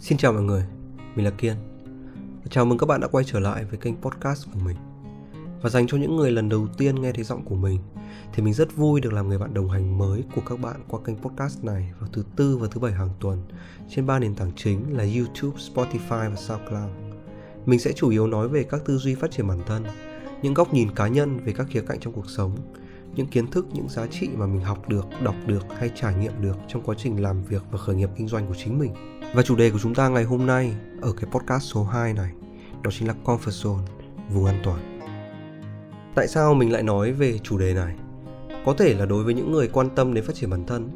Xin chào mọi người, mình là Kiên. Chào mừng các bạn đã quay trở lại với kênh podcast của mình. Và dành cho những người lần đầu tiên nghe thấy giọng của mình thì mình rất vui được làm người bạn đồng hành mới của các bạn qua kênh podcast này vào thứ tư và thứ bảy hàng tuần trên ba nền tảng chính là YouTube, Spotify và SoundCloud. Mình sẽ chủ yếu nói về các tư duy phát triển bản thân, những góc nhìn cá nhân về các khía cạnh trong cuộc sống, những kiến thức, những giá trị mà mình học được, đọc được hay trải nghiệm được trong quá trình làm việc và khởi nghiệp kinh doanh của chính mình. Và chủ đề của chúng ta ngày hôm nay ở cái podcast số 2 này đó chính là comfort zone, vùng an toàn. Tại sao mình lại nói về chủ đề này? Có thể là đối với những người quan tâm đến phát triển bản thân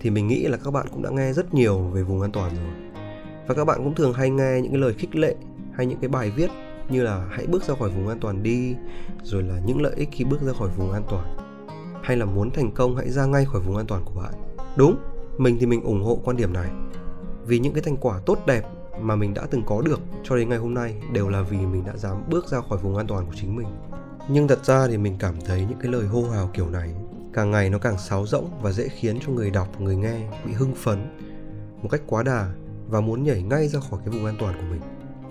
thì mình nghĩ là các bạn cũng đã nghe rất nhiều về vùng an toàn rồi. Và các bạn cũng thường hay nghe những cái lời khích lệ hay những cái bài viết như là hãy bước ra khỏi vùng an toàn đi, rồi là những lợi ích khi bước ra khỏi vùng an toàn. Hay là muốn thành công hãy ra ngay khỏi vùng an toàn của bạn. Đúng, mình thì mình ủng hộ quan điểm này vì những cái thành quả tốt đẹp mà mình đã từng có được cho đến ngày hôm nay đều là vì mình đã dám bước ra khỏi vùng an toàn của chính mình. Nhưng thật ra thì mình cảm thấy những cái lời hô hào kiểu này càng ngày nó càng sáo rỗng và dễ khiến cho người đọc, người nghe bị hưng phấn một cách quá đà và muốn nhảy ngay ra khỏi cái vùng an toàn của mình.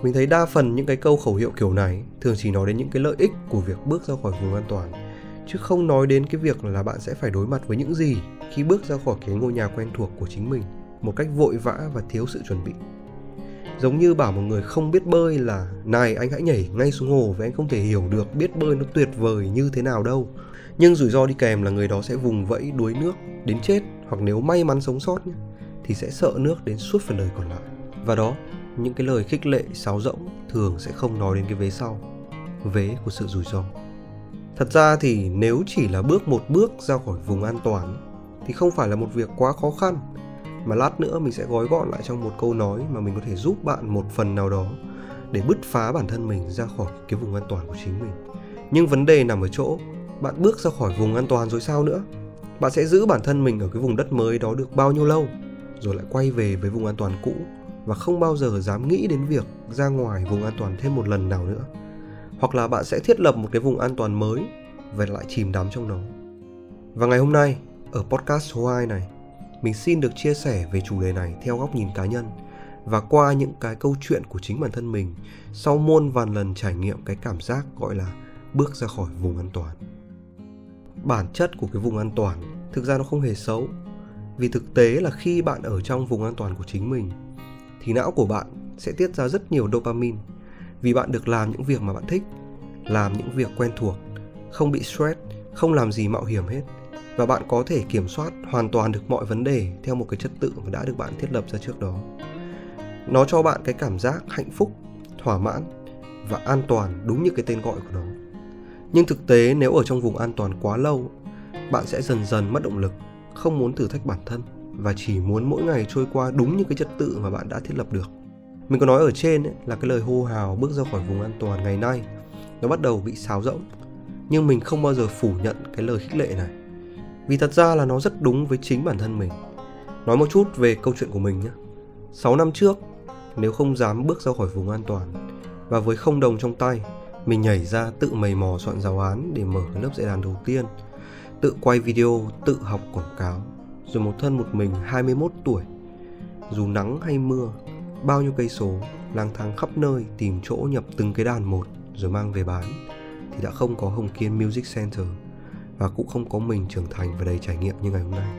Mình thấy đa phần những cái câu khẩu hiệu kiểu này thường chỉ nói đến những cái lợi ích của việc bước ra khỏi vùng an toàn, chứ không nói đến cái việc là bạn sẽ phải đối mặt với những gì khi bước ra khỏi cái ngôi nhà quen thuộc của chính mình một cách vội vã và thiếu sự chuẩn bị. Giống như bảo một người không biết bơi là này anh hãy nhảy ngay xuống hồ vì anh không thể hiểu được biết bơi nó tuyệt vời như thế nào đâu. Nhưng rủi ro đi kèm là người đó sẽ vùng vẫy đuối nước đến chết hoặc nếu may mắn sống sót nhé, thì sẽ sợ nước đến suốt phần đời còn lại. Và đó những cái lời khích lệ sáo rỗng thường sẽ không nói đến cái vế sau vế của sự rủi ro. Thật ra thì nếu chỉ là bước một bước ra khỏi vùng an toàn thì không phải là một việc quá khó khăn mà lát nữa mình sẽ gói gọn lại trong một câu nói mà mình có thể giúp bạn một phần nào đó để bứt phá bản thân mình ra khỏi cái vùng an toàn của chính mình. Nhưng vấn đề nằm ở chỗ, bạn bước ra khỏi vùng an toàn rồi sao nữa? Bạn sẽ giữ bản thân mình ở cái vùng đất mới đó được bao nhiêu lâu, rồi lại quay về với vùng an toàn cũ và không bao giờ dám nghĩ đến việc ra ngoài vùng an toàn thêm một lần nào nữa. Hoặc là bạn sẽ thiết lập một cái vùng an toàn mới và lại chìm đắm trong nó. Và ngày hôm nay, ở podcast số 2 này mình xin được chia sẻ về chủ đề này theo góc nhìn cá nhân và qua những cái câu chuyện của chính bản thân mình sau muôn vàn lần trải nghiệm cái cảm giác gọi là bước ra khỏi vùng an toàn. Bản chất của cái vùng an toàn thực ra nó không hề xấu. Vì thực tế là khi bạn ở trong vùng an toàn của chính mình thì não của bạn sẽ tiết ra rất nhiều dopamine vì bạn được làm những việc mà bạn thích, làm những việc quen thuộc, không bị stress, không làm gì mạo hiểm hết và bạn có thể kiểm soát hoàn toàn được mọi vấn đề theo một cái trật tự mà đã được bạn thiết lập ra trước đó. Nó cho bạn cái cảm giác hạnh phúc thỏa mãn và an toàn đúng như cái tên gọi của nó. Nhưng thực tế nếu ở trong vùng an toàn quá lâu bạn sẽ dần dần mất động lực không muốn thử thách bản thân và chỉ muốn mỗi ngày trôi qua đúng như cái trật tự mà bạn đã thiết lập được. Mình có nói ở trên ấy, là cái lời hô hào bước ra khỏi vùng an toàn ngày nay nó bắt đầu bị xáo rỗng. Nhưng mình không bao giờ phủ nhận cái lời khích lệ này vì thật ra là nó rất đúng với chính bản thân mình. Nói một chút về câu chuyện của mình nhé. 6 năm trước, nếu không dám bước ra khỏi vùng an toàn và với không đồng trong tay, mình nhảy ra tự mầy mò soạn giáo án để mở cái lớp dạy đàn đầu tiên, tự quay video, tự học quảng cáo, rồi một thân một mình 21 tuổi. Dù nắng hay mưa, bao nhiêu cây số, lang thang khắp nơi tìm chỗ nhập từng cái đàn một rồi mang về bán thì đã không có Hồng Kiên Music Center và cũng không có mình trưởng thành và đầy trải nghiệm như ngày hôm nay.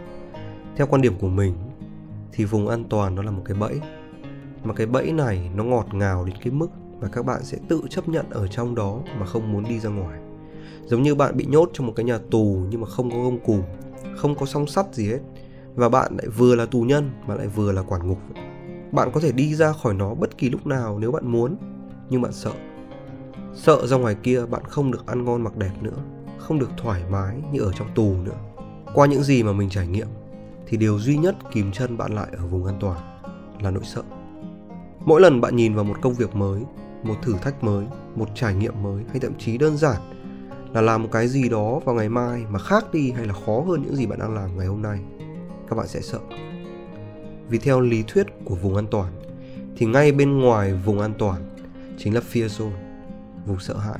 Theo quan điểm của mình, thì vùng an toàn nó là một cái bẫy. Mà cái bẫy này nó ngọt ngào đến cái mức mà các bạn sẽ tự chấp nhận ở trong đó mà không muốn đi ra ngoài. Giống như bạn bị nhốt trong một cái nhà tù nhưng mà không có gông cùm, không có song sắt gì hết, và bạn lại vừa là tù nhân mà lại vừa là quản ngục. Bạn có thể đi ra khỏi nó bất kỳ lúc nào nếu bạn muốn, nhưng bạn sợ. Sợ ra ngoài kia bạn không được ăn ngon mặc đẹp nữa không được thoải mái như ở trong tù nữa. Qua những gì mà mình trải nghiệm, thì điều duy nhất kìm chân bạn lại ở vùng an toàn là nỗi sợ. Mỗi lần bạn nhìn vào một công việc mới, một thử thách mới, một trải nghiệm mới, hay thậm chí đơn giản là làm một cái gì đó vào ngày mai mà khác đi hay là khó hơn những gì bạn đang làm ngày hôm nay, các bạn sẽ sợ. Vì theo lý thuyết của vùng an toàn, thì ngay bên ngoài vùng an toàn chính là fear zone, vùng sợ hãi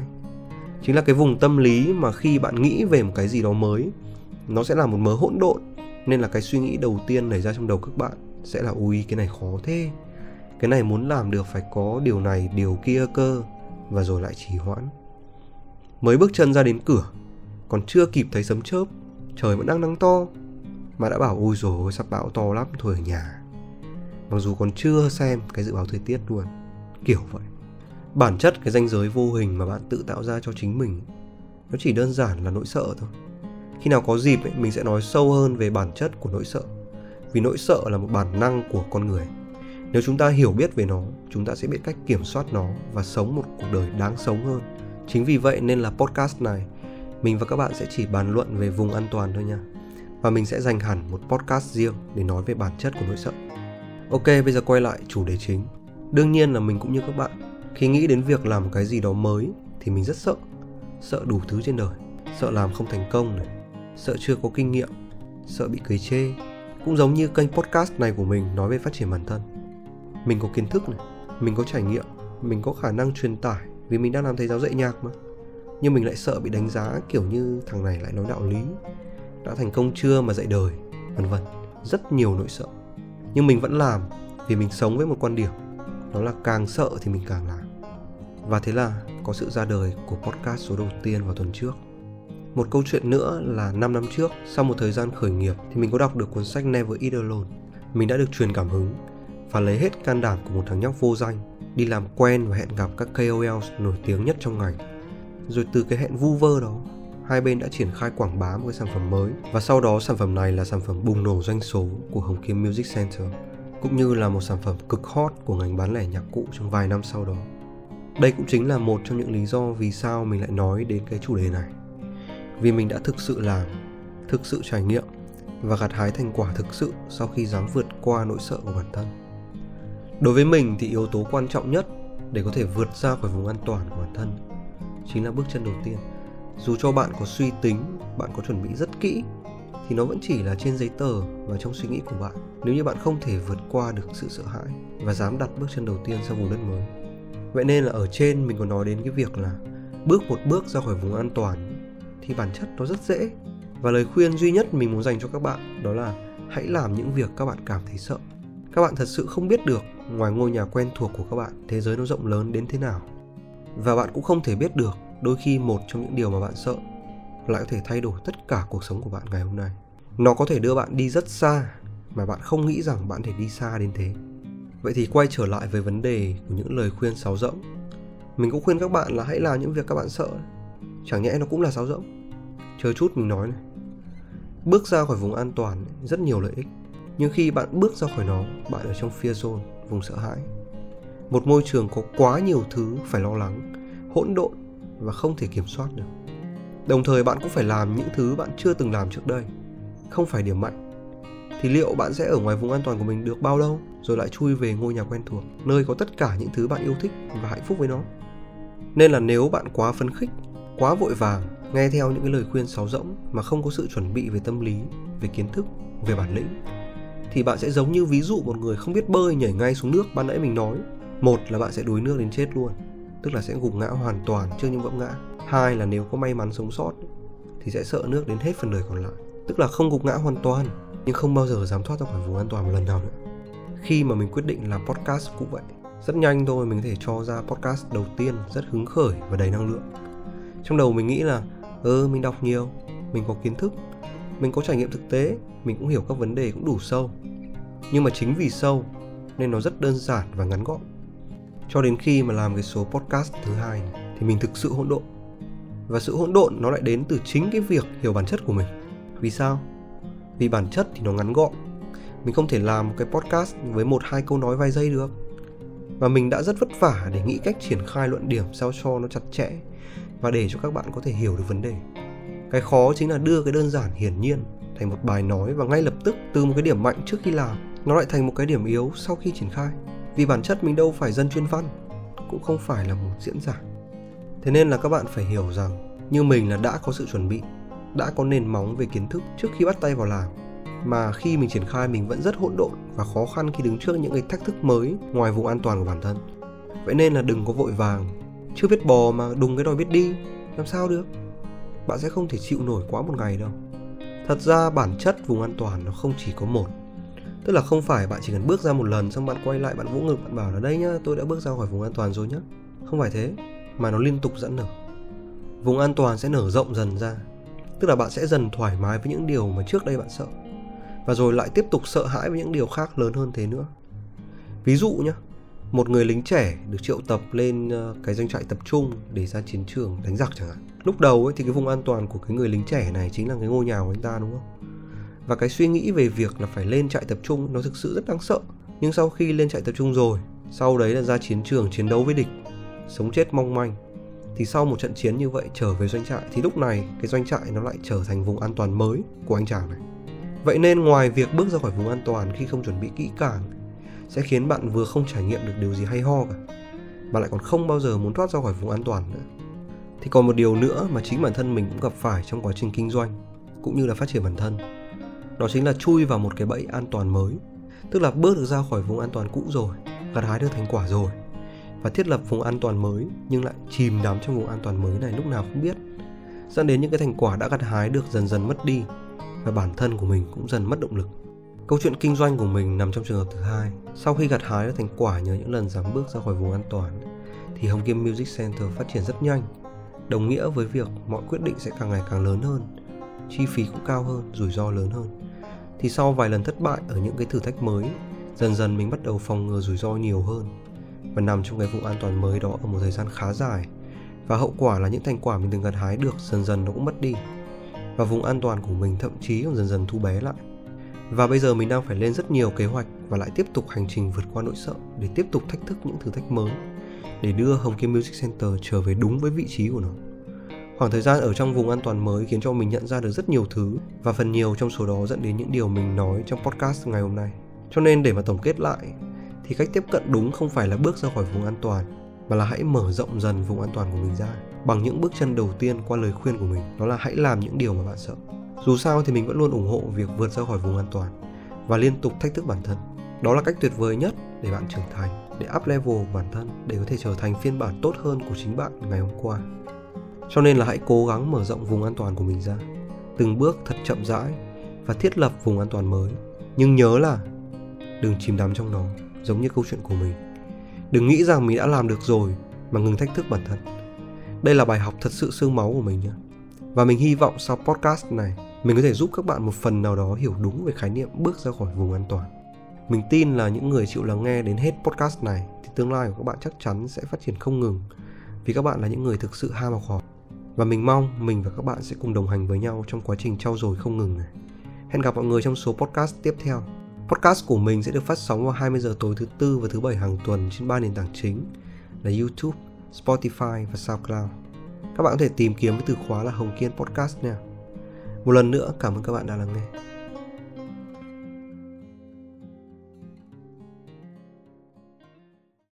chính là cái vùng tâm lý mà khi bạn nghĩ về một cái gì đó mới, nó sẽ là một mớ hỗn độn. Nên là cái suy nghĩ đầu tiên nảy ra trong đầu các bạn sẽ là, ui, cái này khó thế. Cái này muốn làm được phải có điều này, điều kia cơ, và rồi lại trì hoãn. Mới bước chân ra đến cửa, còn chưa kịp thấy sấm chớp, trời vẫn đang nắng to, mà đã bảo ôi rồi sắp bão to lắm, thôi ở nhà. Mặc dù còn chưa xem cái dự báo thời tiết luôn, kiểu vậy bản chất cái ranh giới vô hình mà bạn tự tạo ra cho chính mình nó chỉ đơn giản là nỗi sợ thôi. Khi nào có dịp ấy, mình sẽ nói sâu hơn về bản chất của nỗi sợ. Vì nỗi sợ là một bản năng của con người. Nếu chúng ta hiểu biết về nó chúng ta sẽ biết cách kiểm soát nó và sống một cuộc đời đáng sống hơn. Chính vì vậy nên là podcast này mình và các bạn sẽ chỉ bàn luận về vùng an toàn thôi nha. Và mình sẽ dành hẳn một podcast riêng để nói về bản chất của nỗi sợ. Ok bây giờ quay lại chủ đề chính. Đương nhiên là mình cũng như các bạn khi nghĩ đến việc làm cái gì đó mới thì mình rất sợ. Sợ đủ thứ trên đời. Sợ làm không thành công này. Sợ chưa có kinh nghiệm. Sợ bị cười chê. Cũng giống như kênh podcast này của mình nói về phát triển bản thân. Mình có kiến thức này. Mình có trải nghiệm. Mình có khả năng truyền tải vì mình đang làm thầy giáo dạy nhạc mà. Nhưng mình lại sợ bị đánh giá kiểu như thằng này lại nói đạo lý. Đã thành công chưa mà dạy đời, vân vân. Rất nhiều nỗi sợ. Nhưng mình vẫn làm vì mình sống với một quan điểm. Đó là càng sợ thì mình càng làm và thế là có sự ra đời của podcast số đầu tiên vào tuần trước một câu chuyện nữa là 5 năm trước, sau một thời gian khởi nghiệp thì mình có đọc được cuốn sách Never Eat Alone. Mình đã được truyền cảm hứng và lấy hết can đảm của một thằng nhóc vô danh đi làm quen và hẹn gặp các KOLs nổi tiếng nhất trong ngành. Rồi từ cái hẹn vu vơ đó, hai bên đã triển khai quảng bá một cái sản phẩm mới và sau đó sản phẩm này là sản phẩm bùng nổ doanh số của Hồng Kim Music Center cũng như là một sản phẩm cực hot của ngành bán lẻ nhạc cụ trong vài năm sau đó. Đây cũng chính là một trong những lý do vì sao mình lại nói đến cái chủ đề này. Vì mình đã thực sự làm, thực sự trải nghiệm và gặt hái thành quả thực sự sau khi dám vượt qua nỗi sợ của bản thân. Đối với mình thì yếu tố quan trọng nhất để có thể vượt ra khỏi vùng an toàn của bản thân chính là bước chân đầu tiên. Dù cho bạn có suy tính, bạn có chuẩn bị rất kỹ thì nó vẫn chỉ là trên giấy tờ và trong suy nghĩ của bạn nếu như bạn không thể vượt qua được sự sợ hãi và dám đặt bước chân đầu tiên sang vùng đất mới vậy nên là ở trên mình có nói đến cái việc là bước một bước ra khỏi vùng an toàn thì bản chất nó rất dễ. Và lời khuyên duy nhất mình muốn dành cho các bạn đó là hãy làm những việc các bạn cảm thấy sợ. Các bạn thật sự không biết được ngoài ngôi nhà quen thuộc của các bạn, thế giới nó rộng lớn đến thế nào. Và bạn cũng không thể biết được đôi khi một trong những điều mà bạn sợ lại có thể thay đổi tất cả cuộc sống của bạn ngày hôm nay. Nó có thể đưa bạn đi rất xa mà bạn không nghĩ rằng bạn thể đi xa đến thế vậy thì quay trở lại với vấn đề của những lời khuyên sáo rỗng. Mình cũng khuyên các bạn là hãy làm những việc các bạn sợ. Chẳng nhẽ nó cũng là sáo rỗng. Chờ chút mình nói này. Bước ra khỏi vùng an toàn, rất nhiều lợi ích. Nhưng khi bạn bước ra khỏi nó, bạn ở trong fear zone, vùng sợ hãi. Một môi trường có quá nhiều thứ phải lo lắng, hỗn độn và không thể kiểm soát được. Đồng thời bạn cũng phải làm những thứ bạn chưa từng làm trước đây. Không phải điểm mạnh. Thì liệu bạn sẽ ở ngoài vùng an toàn của mình được bao lâu? Rồi lại chui về ngôi nhà quen thuộc, nơi có tất cả những thứ bạn yêu thích và hạnh phúc với nó. Nên là nếu bạn quá phấn khích, quá vội vàng, nghe theo những cái lời khuyên sáo rỗng mà không có sự chuẩn bị về tâm lý, về kiến thức, về bản lĩnh, thì bạn sẽ giống như ví dụ một người không biết bơi nhảy ngay xuống nước. Ban nãy mình nói, một là bạn sẽ đuối nước đến chết luôn, tức là sẽ gục ngã hoàn toàn trước những vấp ngã. Hai là nếu có may mắn sống sót, thì sẽ sợ nước đến hết phần đời còn lại, tức là không gục ngã hoàn toàn, nhưng không bao giờ dám thoát ra khỏi vùng an toàn một lần nào nữa khi mà mình quyết định làm podcast cũng vậy. Rất nhanh thôi mình có thể cho ra podcast đầu tiên rất hứng khởi và đầy năng lượng. Trong đầu mình nghĩ là ừ mình đọc nhiều, mình có kiến thức, mình có trải nghiệm thực tế, mình cũng hiểu các vấn đề cũng đủ sâu. Nhưng mà chính vì sâu nên nó rất đơn giản và ngắn gọn. Cho đến khi mà làm cái số podcast thứ hai thì mình thực sự hỗn độn. Và sự hỗn độn nó lại đến từ chính cái việc hiểu bản chất của mình. Vì sao? Vì bản chất thì nó ngắn gọn mình không thể làm một cái podcast với một, hai câu nói vài giây được. Và mình đã rất vất vả để nghĩ cách triển khai luận điểm sao cho nó chặt chẽ và để cho các bạn có thể hiểu được vấn đề. Cái khó chính là đưa cái đơn giản hiển nhiên thành một bài nói và ngay lập tức từ một cái điểm mạnh trước khi làm, nó lại thành một cái điểm yếu sau khi triển khai. Vì bản chất mình đâu phải dân chuyên văn, cũng không phải là một diễn giả. Thế nên là các bạn phải hiểu rằng như mình là đã có sự chuẩn bị, đã có nền móng về kiến thức trước khi bắt tay vào làm mà khi mình triển khai, mình vẫn rất hỗn độn và khó khăn khi đứng trước những cái thách thức mới ngoài vùng an toàn của bản thân. Vậy nên là đừng có vội vàng, chưa biết bò mà đùng cái đòi biết đi, làm sao được? Bạn sẽ không thể chịu nổi quá một ngày đâu. Thật ra bản chất vùng an toàn nó không chỉ có một. Tức là không phải bạn chỉ cần bước ra một lần xong bạn quay lại, bạn vỗ ngực, bạn bảo là, đây nhá, tôi đã bước ra khỏi vùng an toàn rồi nhá. Không phải thế, mà nó liên tục dẫn nở. Vùng an toàn sẽ nở rộng dần ra. Tức là bạn sẽ dần thoải mái với những điều mà trước đây bạn sợ và rồi lại tiếp tục sợ hãi với những điều khác lớn hơn thế nữa. Ví dụ nhé một người lính trẻ được triệu tập lên ờ, cái doanh trại tập trung để ra chiến trường đánh giặc chẳng hạn. Lúc đầu ấy thì cái vùng an toàn của cái người lính trẻ này chính là cái ngôi nhà của anh ta, đúng không? Và cái suy nghĩ về việc là phải lên trại tập trung nó thực sự rất đáng sợ. Nhưng sau khi lên trại tập trung rồi, sau đấy là ra chiến trường chiến đấu với địch, sống chết mong manh, thì sau một trận chiến như vậy trở về doanh trại, thì lúc này cái doanh trại nó lại trở thành vùng an toàn mới của anh chàng này vậy nên ngoài việc bước ra khỏi vùng an toàn khi không chuẩn bị kỹ càng, sẽ khiến bạn vừa không trải nghiệm được điều gì hay ho cả, mà lại còn không bao giờ muốn thoát ra khỏi vùng an toàn nữa. Thì còn một điều nữa mà chính bản thân mình cũng gặp phải trong quá trình kinh doanh, cũng như là phát triển bản thân. Đó chính là chui vào một cái bẫy an toàn mới, tức là bước được ra khỏi vùng an toàn cũ rồi, gặt hái được thành quả rồi, và thiết lập vùng an toàn mới nhưng lại chìm đắm trong vùng an toàn mới này lúc nào không biết, dẫn đến những cái thành quả đã gặt hái được dần dần mất đi và bản thân của mình cũng dần mất động lực. Câu chuyện kinh doanh của mình nằm trong trường hợp thứ hai. Sau khi gặt hái được thành quả nhờ những lần dám bước ra khỏi vùng an toàn, thì Hồng Kim Music Center phát triển rất nhanh, đồng nghĩa với việc mọi quyết định sẽ càng ngày càng lớn hơn, chi phí cũng cao hơn, rủi ro lớn hơn. Thì sau vài lần thất bại ở những cái thử thách mới, dần dần mình bắt đầu phòng ngừa rủi ro nhiều hơn và nằm trong cái vùng an toàn mới đó ở một thời gian khá dài. Và hậu quả là những thành quả mình từng gặt hái được dần dần nó cũng mất đi và vùng an toàn của mình thậm chí còn dần dần thu bé lại và bây giờ mình đang phải lên rất nhiều kế hoạch và lại tiếp tục hành trình vượt qua nỗi sợ để tiếp tục thách thức những thử thách mới, để đưa Hồng Kim Music Center trở về đúng với vị trí của nó. Khoảng thời gian ở trong vùng an toàn mới khiến cho mình nhận ra được rất nhiều thứ và phần nhiều trong số đó dẫn đến những điều mình nói trong podcast ngày hôm nay. Cho nên để mà tổng kết lại, thì cách tiếp cận đúng không phải là bước ra khỏi vùng an toàn, mà là hãy mở rộng dần vùng an toàn của mình ra bằng những bước chân đầu tiên qua lời khuyên của mình. Đó là hãy làm những điều mà bạn sợ. Dù sao thì mình vẫn luôn ủng hộ việc vượt ra khỏi vùng an toàn và liên tục thách thức bản thân. Đó là cách tuyệt vời nhất để bạn trưởng thành, để up level bản thân, để có thể trở thành phiên bản tốt hơn của chính bạn ngày hôm qua. Cho nên là hãy cố gắng mở rộng vùng an toàn của mình ra. Từng bước thật chậm rãi và thiết lập vùng an toàn mới. Nhưng nhớ là đừng chìm đắm trong nó, giống như câu chuyện của mình. Đừng nghĩ rằng mình đã làm được rồi mà ngừng thách thức bản thân đây là bài học thật sự xương máu của mình nhé và mình hy vọng sau podcast này mình có thể giúp các bạn một phần nào đó hiểu đúng về khái niệm bước ra khỏi vùng an toàn mình tin là những người chịu lắng nghe đến hết podcast này thì tương lai của các bạn chắc chắn sẽ phát triển không ngừng vì các bạn là những người thực sự ham học hỏi và mình mong mình và các bạn sẽ cùng đồng hành với nhau trong quá trình trau dồi không ngừng này. Hẹn gặp mọi người trong số podcast tiếp theo. Podcast của mình sẽ được phát sóng vào 20 giờ tối thứ tư và thứ bảy hàng tuần trên ba nền tảng chính là YouTube, Spotify và SoundCloud. Các bạn có thể tìm kiếm với từ khóa là Hồng Kiên Podcast nha. Một lần nữa, cảm ơn các bạn đã lắng nghe.